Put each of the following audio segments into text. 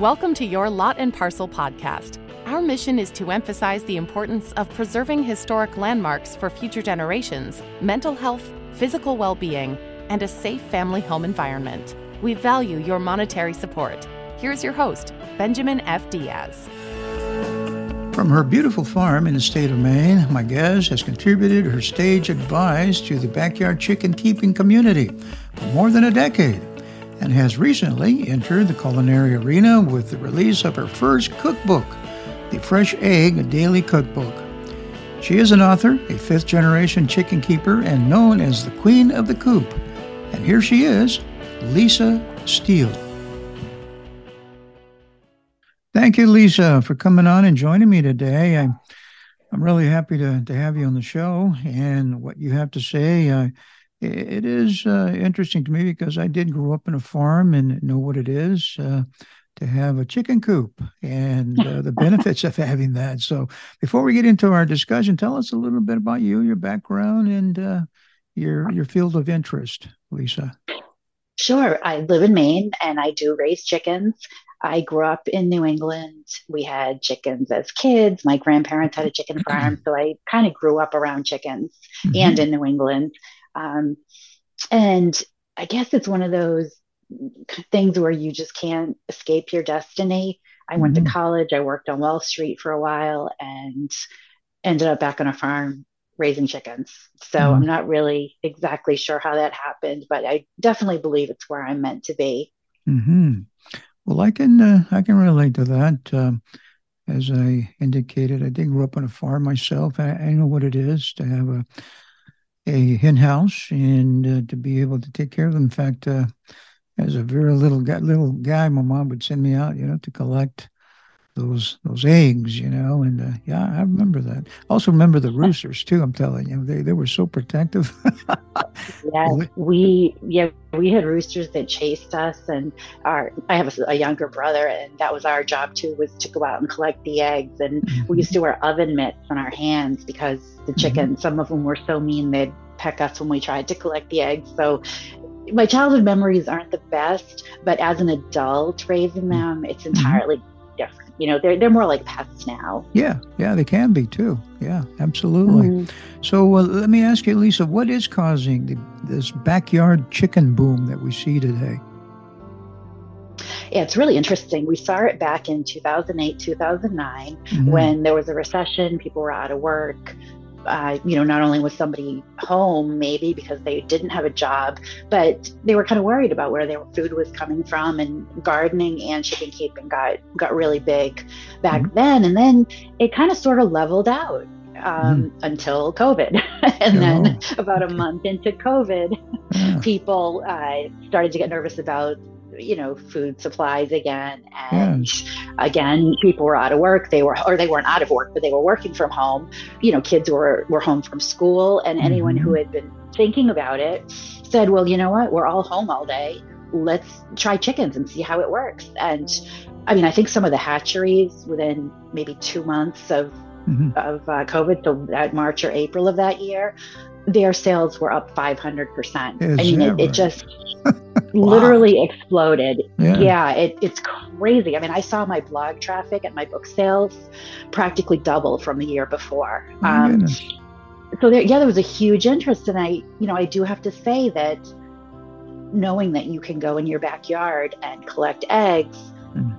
Welcome to your Lot and Parcel podcast. Our mission is to emphasize the importance of preserving historic landmarks for future generations, mental health, physical well being, and a safe family home environment. We value your monetary support. Here's your host, Benjamin F. Diaz. From her beautiful farm in the state of Maine, my guest has contributed her stage advice to the backyard chicken keeping community for more than a decade and has recently entered the culinary arena with the release of her first cookbook, The Fresh Egg Daily Cookbook. She is an author, a fifth generation chicken keeper, and known as the Queen of the Coop. And here she is, Lisa Steele. Thank you, Lisa, for coming on and joining me today. I'm, I'm really happy to, to have you on the show and what you have to say. Uh, it is uh, interesting to me because I did grow up in a farm and know what it is uh, to have a chicken coop and uh, the benefits of having that. So, before we get into our discussion, tell us a little bit about you, your background, and uh, your your field of interest, Lisa. Sure. I live in Maine and I do raise chickens. I grew up in New England. We had chickens as kids. My grandparents had a chicken farm. So I kind of grew up around chickens mm-hmm. and in New England. Um, and I guess it's one of those things where you just can't escape your destiny. I went mm-hmm. to college, I worked on Wall Street for a while, and ended up back on a farm raising chickens. So mm-hmm. I'm not really exactly sure how that happened, but I definitely believe it's where I'm meant to be. Mm-hmm. Well, I can uh, I can relate to that. Um, as I indicated, I did grow up on a farm myself. I, I know what it is to have a a hen house and uh, to be able to take care of them. In fact, uh, as a very little guy, little guy, my mom would send me out, you know, to collect those those eggs, you know, and uh, yeah, I remember that. Also remember the roosters too. I'm telling you, they they were so protective. yeah, we yeah we had roosters that chased us, and our I have a, a, younger brother, and that was our job too was to go out and collect the eggs, and mm-hmm. we used to wear oven mitts on our hands because the chickens, mm-hmm. some of them were so mean they'd peck us when we tried to collect the eggs. So my childhood memories aren't the best, but as an adult raising them, it's mm-hmm. entirely mm-hmm. You know they're they're more like pets now yeah yeah they can be too yeah absolutely mm-hmm. so uh, let me ask you lisa what is causing the, this backyard chicken boom that we see today yeah, it's really interesting. We saw it back in 2008, 2009, mm-hmm. when there was a recession, people were out of work uh, you know, not only was somebody home maybe because they didn't have a job, but they were kind of worried about where their food was coming from. And gardening and chicken keeping got got really big back mm-hmm. then, and then it kind of sort of leveled out um, mm. until COVID. and oh, then about okay. a month into COVID, yeah. people uh, started to get nervous about you know food supplies again and again people were out of work they were or they weren't out of work but they were working from home you know kids were were home from school and mm-hmm. anyone who had been thinking about it said well you know what we're all home all day let's try chickens and see how it works and i mean i think some of the hatcheries within maybe two months of mm-hmm. of uh, covid so at march or april of that year their sales were up 500%. I mean, it, right? it, just wow. literally exploded. Yeah, yeah it, it's crazy. I mean, I saw my blog traffic and my book sales practically double from the year before. Um, so there, yeah, there was a huge interest. And I, you know, I do have to say that knowing that you can go in your backyard and collect eggs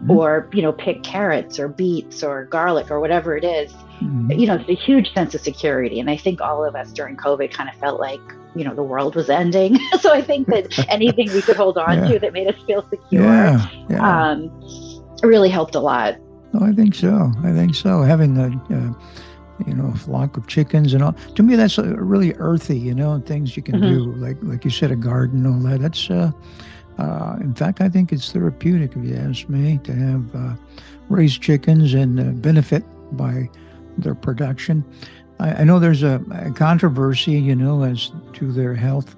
mm-hmm. or, you know, pick carrots or beets or garlic or whatever it is, mm-hmm. you know, it's a huge sense of security. And I think all of us during COVID kind of felt like, you know, the world was ending. so I think that anything we could hold on yeah. to that made us feel secure yeah. Yeah. Um, really helped a lot. Oh, I think so. I think so. Having a, uh, you know, a flock of chickens and all. To me, that's really earthy, you know, things you can mm-hmm. do, like like you said, a garden, all that. That's, uh, uh, in fact, I think it's therapeutic, if you ask me, to have uh, raised chickens and uh, benefit by their production. I, I know there's a, a, controversy, you know, as to their health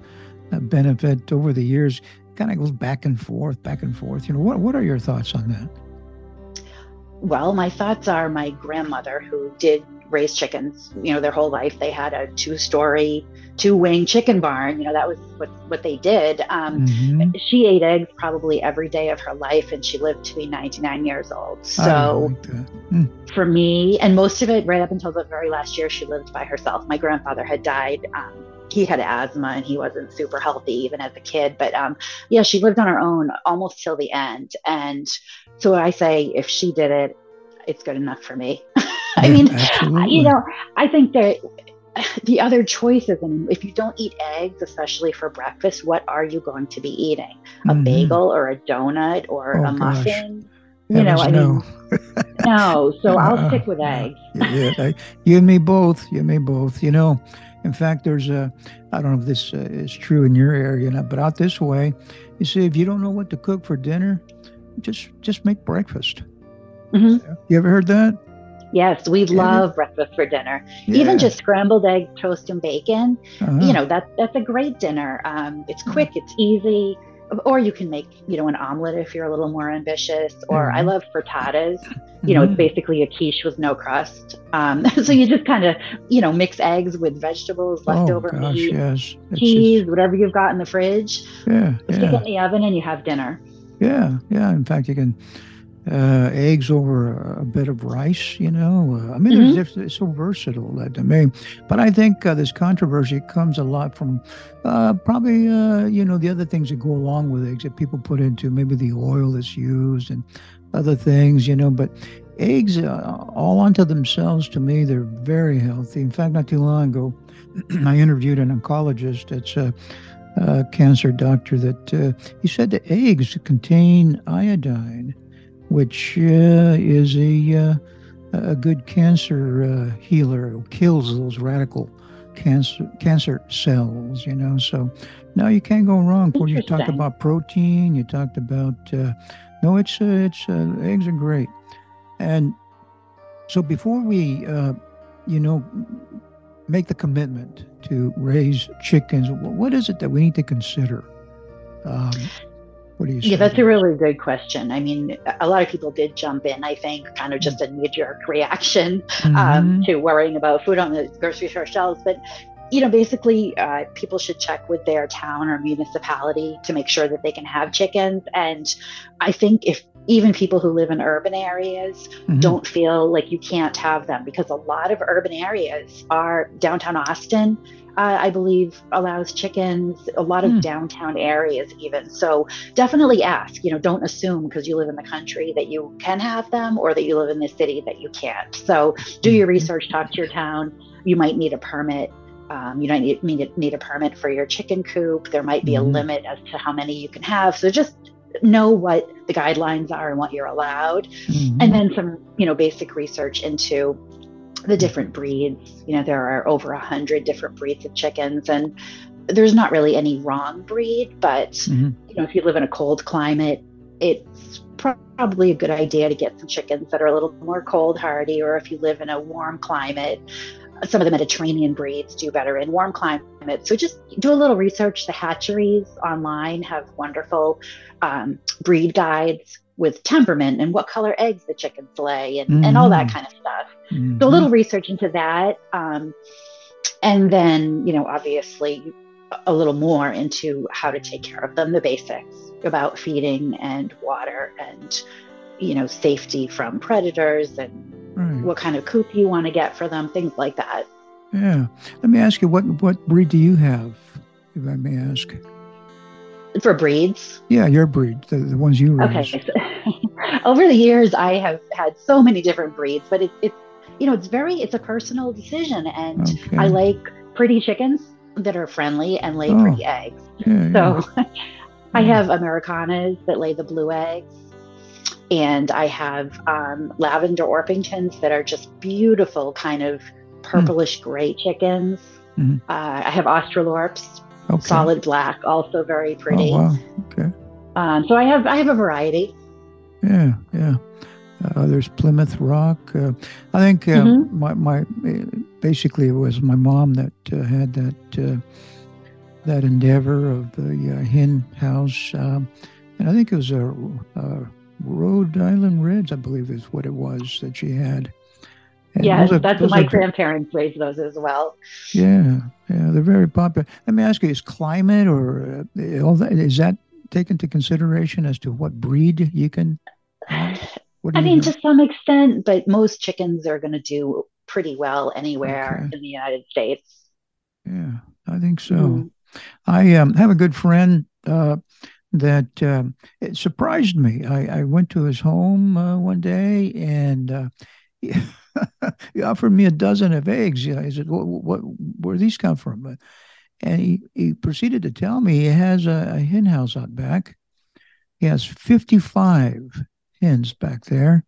uh, benefit over the years. Kind of goes back and forth, back and forth. You know, what what are your thoughts on that? Well, my thoughts are my grandmother, who did raise chickens, you know, their whole life. They had a two story, two wing chicken barn. You know, that was what, what they did. Um, mm-hmm. She ate eggs probably every day of her life, and she lived to be 99 years old. So like mm. for me, and most of it right up until the very last year, she lived by herself. My grandfather had died. Um, he had asthma and he wasn't super healthy even as a kid. But um, yeah, she lived on her own almost till the end. And so I say, if she did it, it's good enough for me. I mean, Absolutely. you know, I think that the other choices, and if you don't eat eggs, especially for breakfast, what are you going to be eating? A mm-hmm. bagel or a donut or oh, a muffin? You know, I no. mean, no. So I'll uh, stick with eggs. yeah, I, you and me both. You and me both. You know, in fact, there's a, I don't know if this uh, is true in your area, but out this way, you see, if you don't know what to cook for dinner, just just make breakfast. Mm-hmm. You ever heard that? Yes, we yeah. love breakfast for dinner. Yeah. Even just scrambled egg, toast, and bacon. Uh-huh. You know that that's a great dinner. Um, it's quick, it's easy or you can make you know an omelet if you're a little more ambitious or mm-hmm. i love frittatas you know mm-hmm. it's basically a quiche with no crust um, so you just kind of you know mix eggs with vegetables oh, leftover oh, gosh, meat yes. cheese just... whatever you've got in the fridge yeah, stick yeah. it in the oven and you have dinner yeah yeah in fact you can uh, eggs over a bit of rice, you know. Uh, I mean, mm-hmm. it's, it's, so versatile that to me. But I think uh, this controversy comes a lot from uh, probably, uh, you know, the other things that go along with eggs that people put into maybe the oil that's used and other things, you know. But eggs, uh, all unto themselves, to me, they're very healthy. In fact, not too long ago, I interviewed an oncologist that's a, a cancer doctor that he said that eggs contain iodine which uh, is a uh, a good cancer uh, healer. It kills those radical cancer cancer cells. You know, so now you can't go wrong. Before you talked about protein, you talked about uh, no, it's uh, it's uh, eggs are great, and so before we, you know, make the commitment to raise chickens, what is it that we need to consider? Um, what do you say? Yeah, that's a really good question. I mean, a lot of people did jump in, I think, kind of just a knee jerk reaction um, mm-hmm. um, to worrying about food on the grocery store shelves. But, you know, basically, uh, people should check with their town or municipality to make sure that they can have chickens. And I think if even people who live in urban areas mm-hmm. don't feel like you can't have them because a lot of urban areas are downtown Austin uh, I believe allows chickens, a lot of mm. downtown areas, even. So definitely ask, you know, don't assume because you live in the country that you can have them or that you live in the city that you can't. So do your mm-hmm. research, talk to your town. You might need a permit. Um, you don't need, need, need a permit for your chicken coop. There might be mm. a mm-hmm. limit as to how many you can have. So just know what the guidelines are and what you're allowed. Mm-hmm. And then some, you know, basic research into the different breeds. You know, there are over a hundred different breeds of chickens, and there's not really any wrong breed. But mm-hmm. you know, if you live in a cold climate, it's probably a good idea to get some chickens that are a little more cold hardy. Or if you live in a warm climate, some of the Mediterranean breeds do better in warm climates. So just do a little research. The hatcheries online have wonderful um, breed guides with temperament and what color eggs the chickens lay and, mm-hmm. and all that mm-hmm. kind of stuff. Mm-hmm. So a little research into that. Um, and then, you know, obviously a little more into how to take care of them, the basics about feeding and water and, you know, safety from predators and right. what kind of coop you want to get for them, things like that. Yeah. Let me ask you, what, what breed do you have, if I may ask? For breeds? Yeah, your breed, the, the ones you raise. Okay. Over the years, I have had so many different breeds, but it's, it's you know, it's very, it's a personal decision. And okay. I like pretty chickens that are friendly and lay oh. pretty eggs. Yeah, so yeah. I have Ameraucanas that lay the blue eggs. And I have um, lavender Orpingtons that are just beautiful, kind of purplish gray chickens. Mm-hmm. Uh, I have Australorps, okay. solid black, also very pretty. Oh, wow. Okay. Um, so I have I have a variety. Yeah, yeah. Uh, there's Plymouth Rock. Uh, I think uh, mm-hmm. my, my basically it was my mom that uh, had that uh, that endeavor of the uh, hen house, um, and I think it was a, a Rhode Island Reds, I believe is what it was that she had. Yes, are, that's my are, grandparents raised those as well. Yeah, yeah, they're very popular. Let me ask you: Is climate or uh, all that is that taken into consideration as to what breed you can? I mean, to some extent, but most chickens are going to do pretty well anywhere okay. in the United States. Yeah, I think so. Mm-hmm. I um, have a good friend uh, that um, it surprised me. I, I, went to his home uh, one day and uh, he, offered me a dozen of eggs. You know, I said, what, what, where these come from? And he, he proceeded to tell me he has a, a hen house out back. He has 55 hens back there.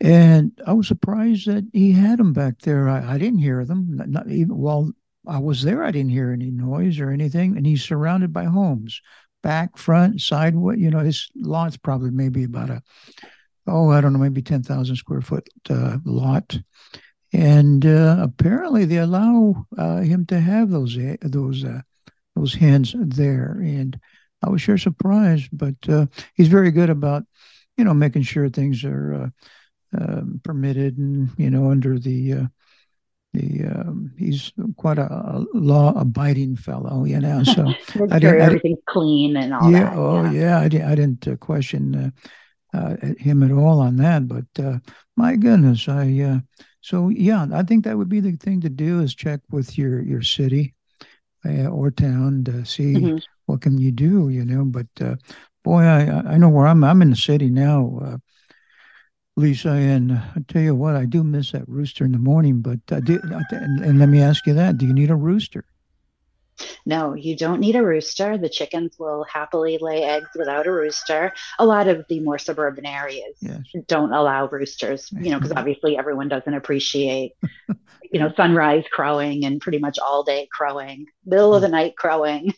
And I was surprised that he had them back there. I, I didn't hear them, not, not even while I was there. I didn't hear any noise or anything. And he's surrounded by homes, back, front, side. You know, his lot's probably maybe about a oh, I don't know, maybe ten thousand square foot uh, lot. And uh, apparently, they allow uh, him to have those those uh, those hens there. And I was sure surprised, but uh, he's very good about you know making sure things are uh, um, permitted and you know under the uh, the um, he's quite a, a law abiding fellow, you know. So I sure everything's I, clean and all yeah, that. Oh yeah, yeah I, I didn't uh, question uh, uh, him at all on that, but uh, my goodness, I uh, so yeah, I think that would be the thing to do is check with your your city uh, or town to see mm-hmm. what can you do, you know. But boy, I I know where I'm. I'm in the city now Lisa, and I tell you what, I do miss that rooster in the morning. But uh, do, and, and let me ask you that: Do you need a rooster? No, you don't need a rooster. The chickens will happily lay eggs without a rooster. A lot of the more suburban areas yes. don't allow roosters, you know, because obviously everyone doesn't appreciate, you know, sunrise crowing and pretty much all day crowing, middle of the night crowing.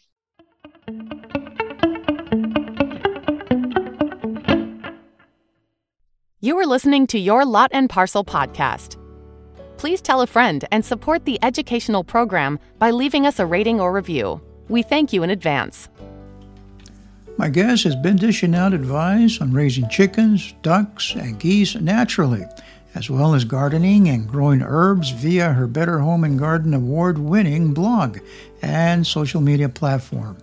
You are listening to Your Lot and Parcel podcast. Please tell a friend and support the educational program by leaving us a rating or review. We thank you in advance. My guest has been dishing out advice on raising chickens, ducks, and geese naturally, as well as gardening and growing herbs via her Better Home and Garden award winning blog and social media platform.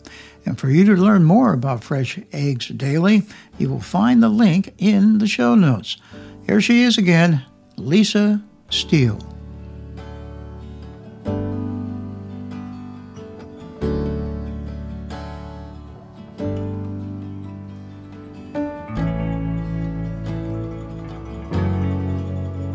And for you to learn more about Fresh Eggs Daily, you will find the link in the show notes. Here she is again, Lisa Steele.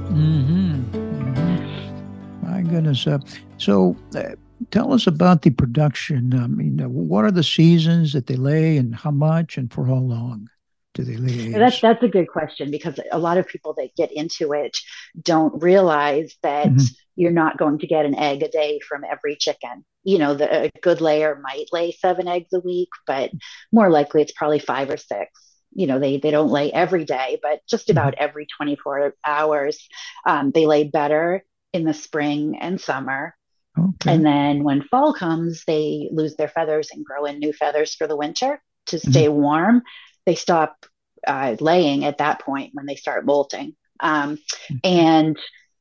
Mm-hmm. Mm-hmm. My goodness. Uh, so, uh, tell us about the production. I mean, uh, what are the seasons that they lay, and how much, and for how long do they lay? That's that's a good question because a lot of people that get into it don't realize that mm-hmm. you're not going to get an egg a day from every chicken. You know, the, a good layer might lay seven eggs a week, but more likely it's probably five or six you know they they don't lay every day but just mm-hmm. about every 24 hours um, they lay better in the spring and summer Okay. And then when fall comes, they lose their feathers and grow in new feathers for the winter to mm-hmm. stay mm-hmm. warm. They stop uh, laying at that point when they start molting. Um, mm-hmm. And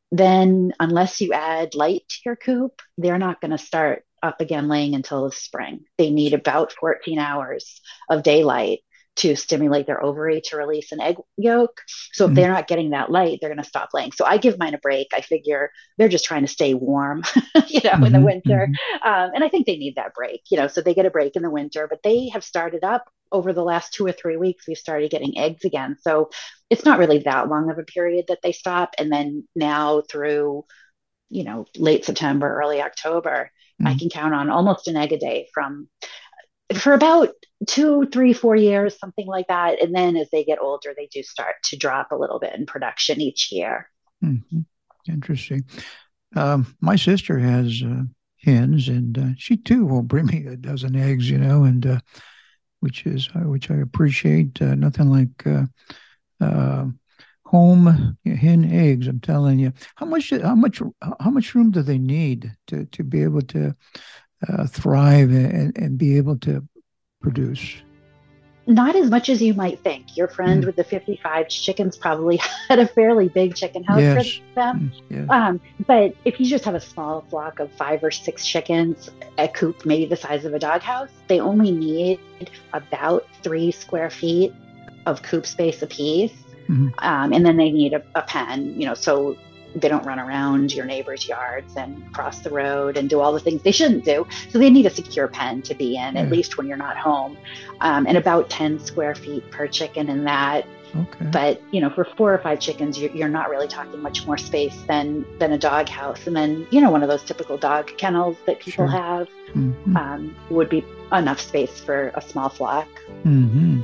then, unless you add light to your coop, they're not going to start up again laying until the spring. They need about 14 hours of daylight to stimulate their ovary to release an egg yolk. So if mm-hmm. they're not getting that light, they're going to stop laying. So I give mine a break. I figure they're just trying to stay warm, you know, mm-hmm. in the mm-hmm. winter. Mm-hmm. Um, and I think they need that break, you know, so they get a break in the winter, but they have started up over the last two or three weeks. We've started getting eggs again. So it's not really that long of a period that they stop. And then now through, you know, late September, early October, I mm-hmm. can count on almost an egg a day from for about two, three, four years, something like that. And then as they get older, they do start to drop a little bit in production each year. Mm-hmm. Interesting. Um, my sister has uh, hens, and uh, she too will bring me a dozen eggs. You know, and uh, which is uh, which I appreciate. Uh, nothing like uh, home hen eggs. I'm telling you. How much? How much? How much room do they need to to be able to uh, thrive and, and be able to produce? not as much as you might think. Your friend mm. with the 55 chickens probably had a fairly big chicken house yes. for them. Mm, um, but if you just have a small flock of five or six chickens, a coop maybe the size of a doghouse, they only need about three square feet of coop space apiece. Mm-hmm. Um, and then they need a, a pen, you know, so they don't run around your neighbor's yards and cross the road and do all the things they shouldn't do. So they need a secure pen to be in, at least when you're not home. Um, and about 10 square feet per chicken in that. Okay. But you know, for four or five chickens, you're, you're not really talking much more space than than a dog house. And then you know, one of those typical dog kennels that people sure. have mm-hmm. um, would be enough space for a small flock. Mm-hmm.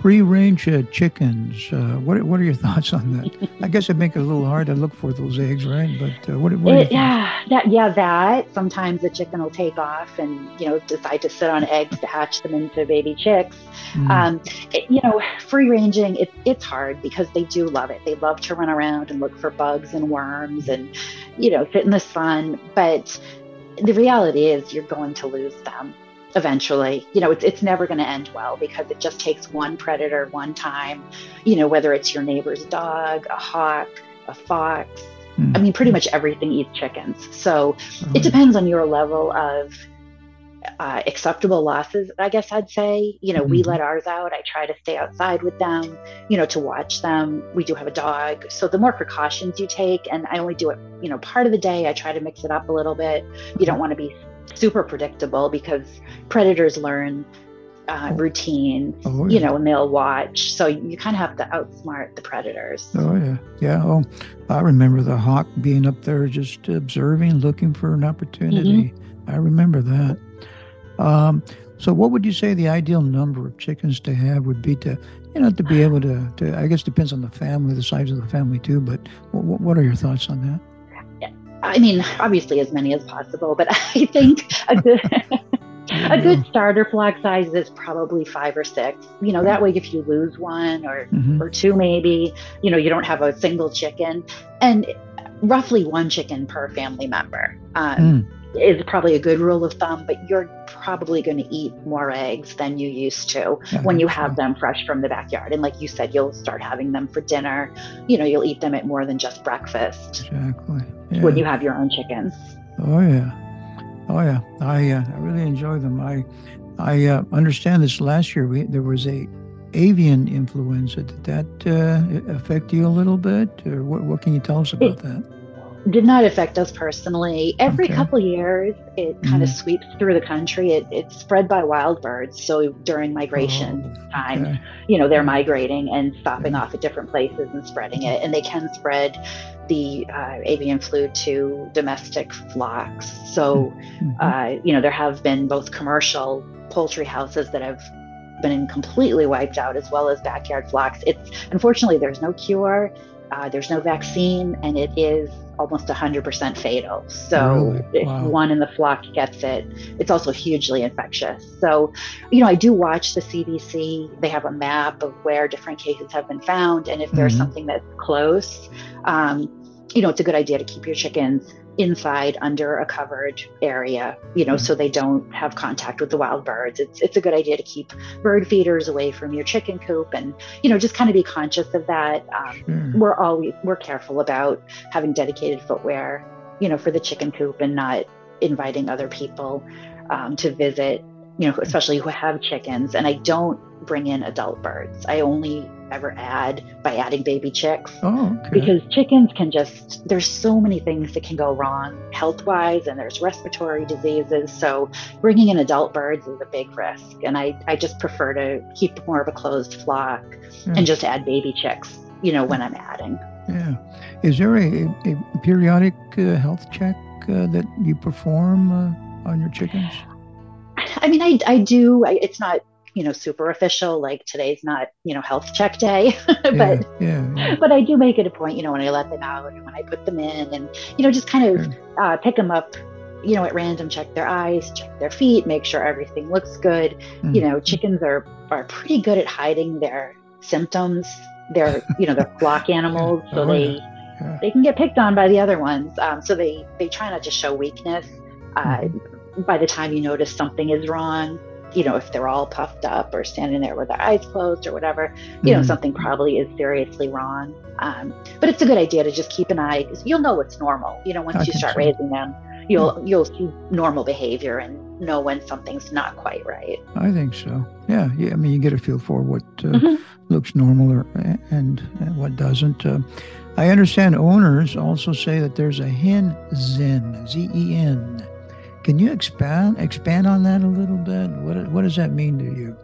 Free range uh, chickens. Uh, what what are your thoughts on that? I guess it makes it a little hard to look for those eggs, right? But uh, what, what it, yeah, that yeah that sometimes the chicken will take off and you know decide to sit on eggs to hatch them into baby chicks. Mm. Um, it, you know, free ranging it, it's hard because they do love it. They love to run around and look for bugs and worms and you know sit in the sun. But the reality is you're going to lose them eventually. You know, it's, it's never going to end well because it just takes one predator one time, you know, whether it's your neighbor's dog, a hawk, a fox. Mm-hmm. I mean, pretty much everything eats chickens. So mm-hmm. it depends on your level of uh, acceptable losses, I guess I'd say. You know, mm-hmm. we let ours out. I try to stay outside with them, you know, to watch them. We do have a dog. So the more precautions you take, and I only do it, you know, part of the day, I try to mix it up a little bit. You don't want to be super predictable because predators learn uh, routine, oh, yeah. you know, and they'll watch. So you kind of have to outsmart the predators. Oh yeah, yeah. Oh, I remember the hawk being up there just observing, looking for an opportunity. Mm-hmm. I remember that. Um, so, what would you say the ideal number of chickens to have would be to, you know, to be able to, to I guess depends on the family, the size of the family too. But what, what are your thoughts on that? I mean, obviously as many as possible, but I think a good a good starter flock size is probably five or six. You know, that way if you lose one or mm-hmm. or two maybe, you know, you don't have a single chicken. And roughly one chicken per family member. Um, mm is probably a good rule of thumb, but you're probably going to eat more eggs than you used to yeah, when you have them fresh from the backyard. And like you said, you'll start having them for dinner. You know, you'll eat them at more than just breakfast. Exactly. Yeah. When you have your own chickens. Oh yeah, oh yeah. I uh, I really enjoy them. I I uh, understand this last year we, there was a avian influenza. Did that uh, affect you a little bit, or what? What can you tell us about it, that? Did not affect us personally. Every okay. couple years, it kind mm-hmm. of sweeps through the country. It, it's spread by wild birds. So during migration oh, time, okay. you know, they're migrating and stopping yeah. off at different places and spreading it. And they can spread the uh, avian flu to domestic flocks. So, mm-hmm. uh, you know, there have been both commercial poultry houses that have been completely wiped out as well as backyard flocks. It's unfortunately there's no cure, uh, there's no vaccine, and it is almost 100% fatal. So really? wow. if one in the flock gets it, it's also hugely infectious. So, you know, I do watch the CDC. They have a map of where different cases have been found. And if there's mm-hmm. something that's close, um, you know, it's a good idea to keep your chickens inside under a covered area, you know, mm-hmm. so they don't have contact with the wild birds. It's it's a good idea to keep bird feeders away from your chicken coop, and you know, just kind of be conscious of that. Um, sure. We're always we're careful about having dedicated footwear, you know, for the chicken coop, and not inviting other people um, to visit, you know, especially who have chickens. And I don't bring in adult birds. I only ever add by adding baby chicks. Oh, okay. Because chickens can just, there's so many things that can go wrong health wise, and there's respiratory diseases. So bringing in adult birds is a big risk. And I, I just prefer to keep more of a closed flock yeah. and just add baby chicks, you know, when I'm adding. Yeah. Is there a, a periodic uh, health check uh, that you perform uh, on your chickens? I mean, I, I do. I, it's not you know super official like today's not you know health check day but yeah, yeah, yeah. but i do make it a point you know when i let them out and when i put them in and you know just kind of uh, pick them up you know at random check their eyes check their feet make sure everything looks good mm-hmm. you know chickens are are pretty good at hiding their symptoms they're you know they're flock animals so oh, they they can get picked on by the other ones um, so they they try not to show weakness uh, mm-hmm. By the time you notice something is wrong you know, if they're all puffed up or standing there with their eyes closed or whatever, you mm-hmm. know, something probably is seriously wrong. Um, but it's a good idea to just keep an eye because you'll know what's normal. You know, once you start raising them, you'll you'll see normal behavior and know when something's not quite right. I think so. Yeah, yeah. I mean, you get a feel for what uh, mm-hmm. looks normal or and, and what doesn't. Uh, I understand owners also say that there's a hen zen, Z E N. Can you expand expand on that a little bit? What what does that mean to you?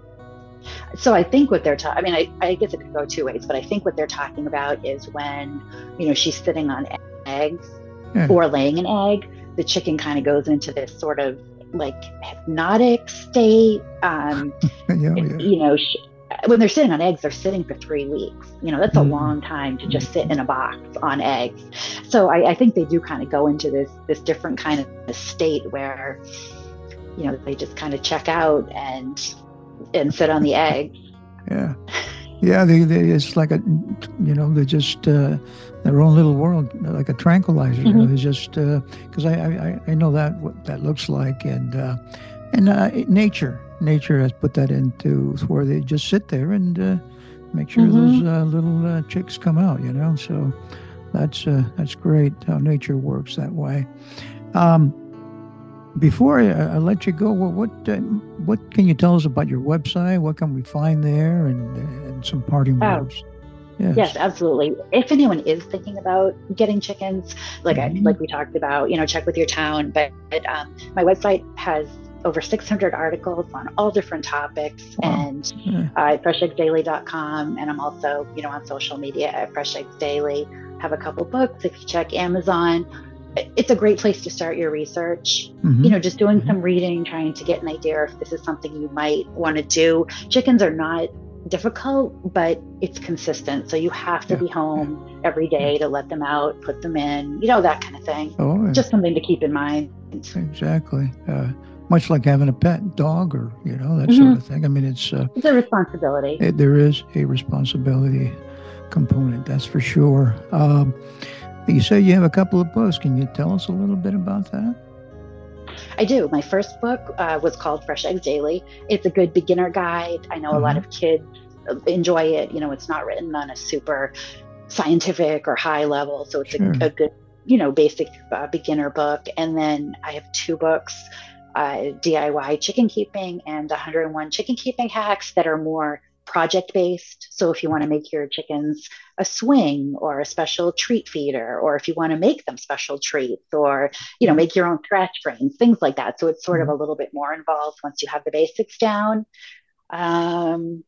So I think what they're talking, I mean, I, I guess it could go two ways, but I think what they're talking about is when, you know, she's sitting on eggs yeah. or laying an egg, the chicken kind of goes into this sort of like hypnotic state. Um, yeah, yeah. You know, sh- when they're sitting on eggs, they're sitting for three weeks. You know, that's a mm. long time to just sit in a box on eggs. So I, I think they do kind of go into this this different kind of state where, you know, they just kind of check out and and sit on the egg. Yeah, yeah. They, they it's like a, you know, they're just uh, their own little world, like a tranquilizer. Mm-hmm. You know, mm-hmm. it's just because uh, I, I I know that what that looks like, and uh, and uh, nature nature has put that into where they just sit there and uh, make sure mm-hmm. those uh, little uh, chicks come out. You know, so that's that's great how nature works that way. Um, before I, I, let you go, what what, uh, what can you tell us about your website? What can we find there, and, and some parting oh. words? Yes. yes. absolutely. If anyone is thinking about getting chickens, like mm-hmm. I, like we talked about, you know, check with your town. But um, my website has over 600 articles on all different topics, wow. and yeah. uh, fresheggsdaily.com, and I'm also, you know, on social media at Fresh Eggs Daily. Have a couple books. If you check Amazon, it's a great place to start your research. Mm-hmm. You know, just doing mm-hmm. some reading, trying to get an idea if this is something you might want to do. Chickens are not difficult, but it's consistent. So you have to yeah. be home every day to let them out, put them in, you know, that kind of thing. Oh, just something to keep in mind. Exactly. Uh, much like having a pet dog or, you know, that mm-hmm. sort of thing. I mean, it's, uh, it's a responsibility. It, there is a responsibility component, that's for sure. Um, you say you have a couple of books. Can you tell us a little bit about that? I do. My first book uh, was called Fresh Eggs Daily. It's a good beginner guide. I know mm-hmm. a lot mm-hmm. of kids enjoy it. You know, it's not written on a super scientific or high level, so it's sure. a, a, good, you know, basic uh, beginner book. And then I have two books. Uh, DIY chicken keeping and 101 chicken keeping hacks that are more project based. So if you want to make your chickens a swing or a special treat feeder, or if you want to make them special treats, or you know make your own scratch frames, things like that. So it's sort of mm-hmm. a little bit more involved once you have the basics down. Um,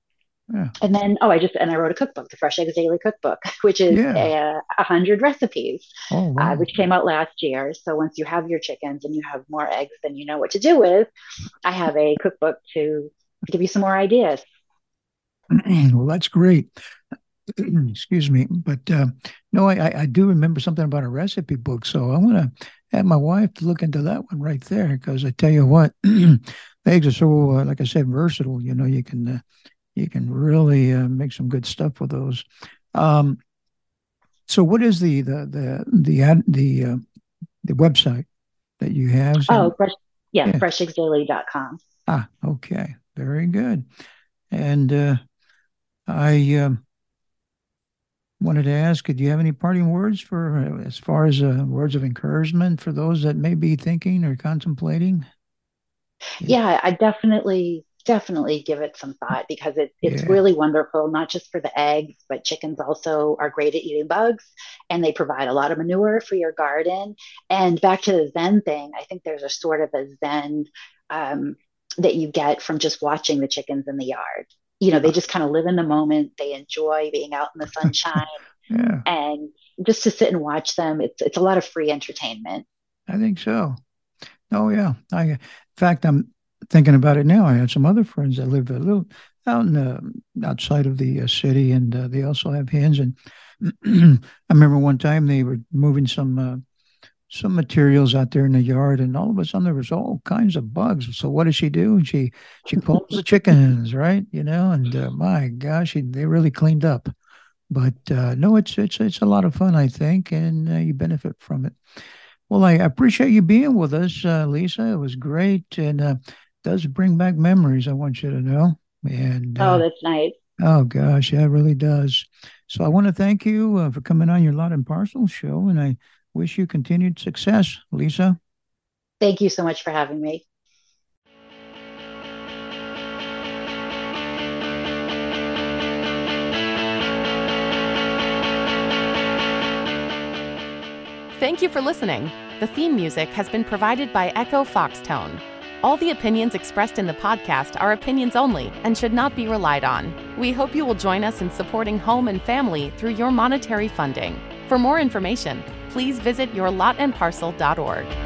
yeah. And then, oh, I just and I wrote a cookbook, the Fresh Eggs Daily Cookbook, which is yeah. a, a, hundred recipes, oh, uh, wow. uh, which came out last year. So once you have your chickens and you have more eggs than you know what to do with, I have a cookbook to give you some more ideas. well, that's great. Excuse me, but uh, no, I, I do remember something about a recipe book. So I want to have my wife to look into that one right there because I tell you what, eggs are so, uh, like I said, versatile. You know, you can uh, you can really uh, make some good stuff with those. Um, so, what is the the the the ad, the uh, the website that you have? Oh, fresh, yeah, yeah. fresheggsdaily.com. Ah, okay, very good. And uh, I um, wanted to ask, do you have any parting words for, uh, as far as uh, words of encouragement for those that may be thinking or contemplating? Yeah, I definitely, definitely give it some thought because it, it's yeah. really wonderful, not just for the eggs, but chickens also are great at eating bugs and they provide a lot of manure for your garden. And back to the Zen thing, I think there's a sort of a Zen um, that you get from just watching the chickens in the yard you know, they just kind of live in the moment. They enjoy being out in the sunshine. yeah. And just to sit and watch them, it's it's a lot of free entertainment. I think so. Oh yeah. I in fact I'm thinking about it now. I had some other friends that live a little out in the, outside of the uh, city, and uh, they also have hens. And I remember one time they were moving some uh, some materials out there in the yard, and all of a sudden there was all kinds of bugs. So what does she do? She she calls the chickens, right? You know, and uh, my gosh, she, they really cleaned up. But uh, no, it's it's it's a lot of fun, I think, and uh, you benefit from it. Well, I appreciate you being with us, uh, Lisa. It was great, and uh, does bring back memories. I want you to know. And oh, uh, that's nice. Oh gosh, yeah, it really does. So I want to thank you uh, for coming on your Lot and Parcel show, and I wish you continued success, Lisa. Thank you so much for having me. Thank you for listening. The theme music has been provided by Echo Foxtone. All the opinions expressed in the podcast are opinions only and should not be relied on. We hope you will join us in supporting home and family through your monetary funding. For more information, please visit yourlotandparcel.org.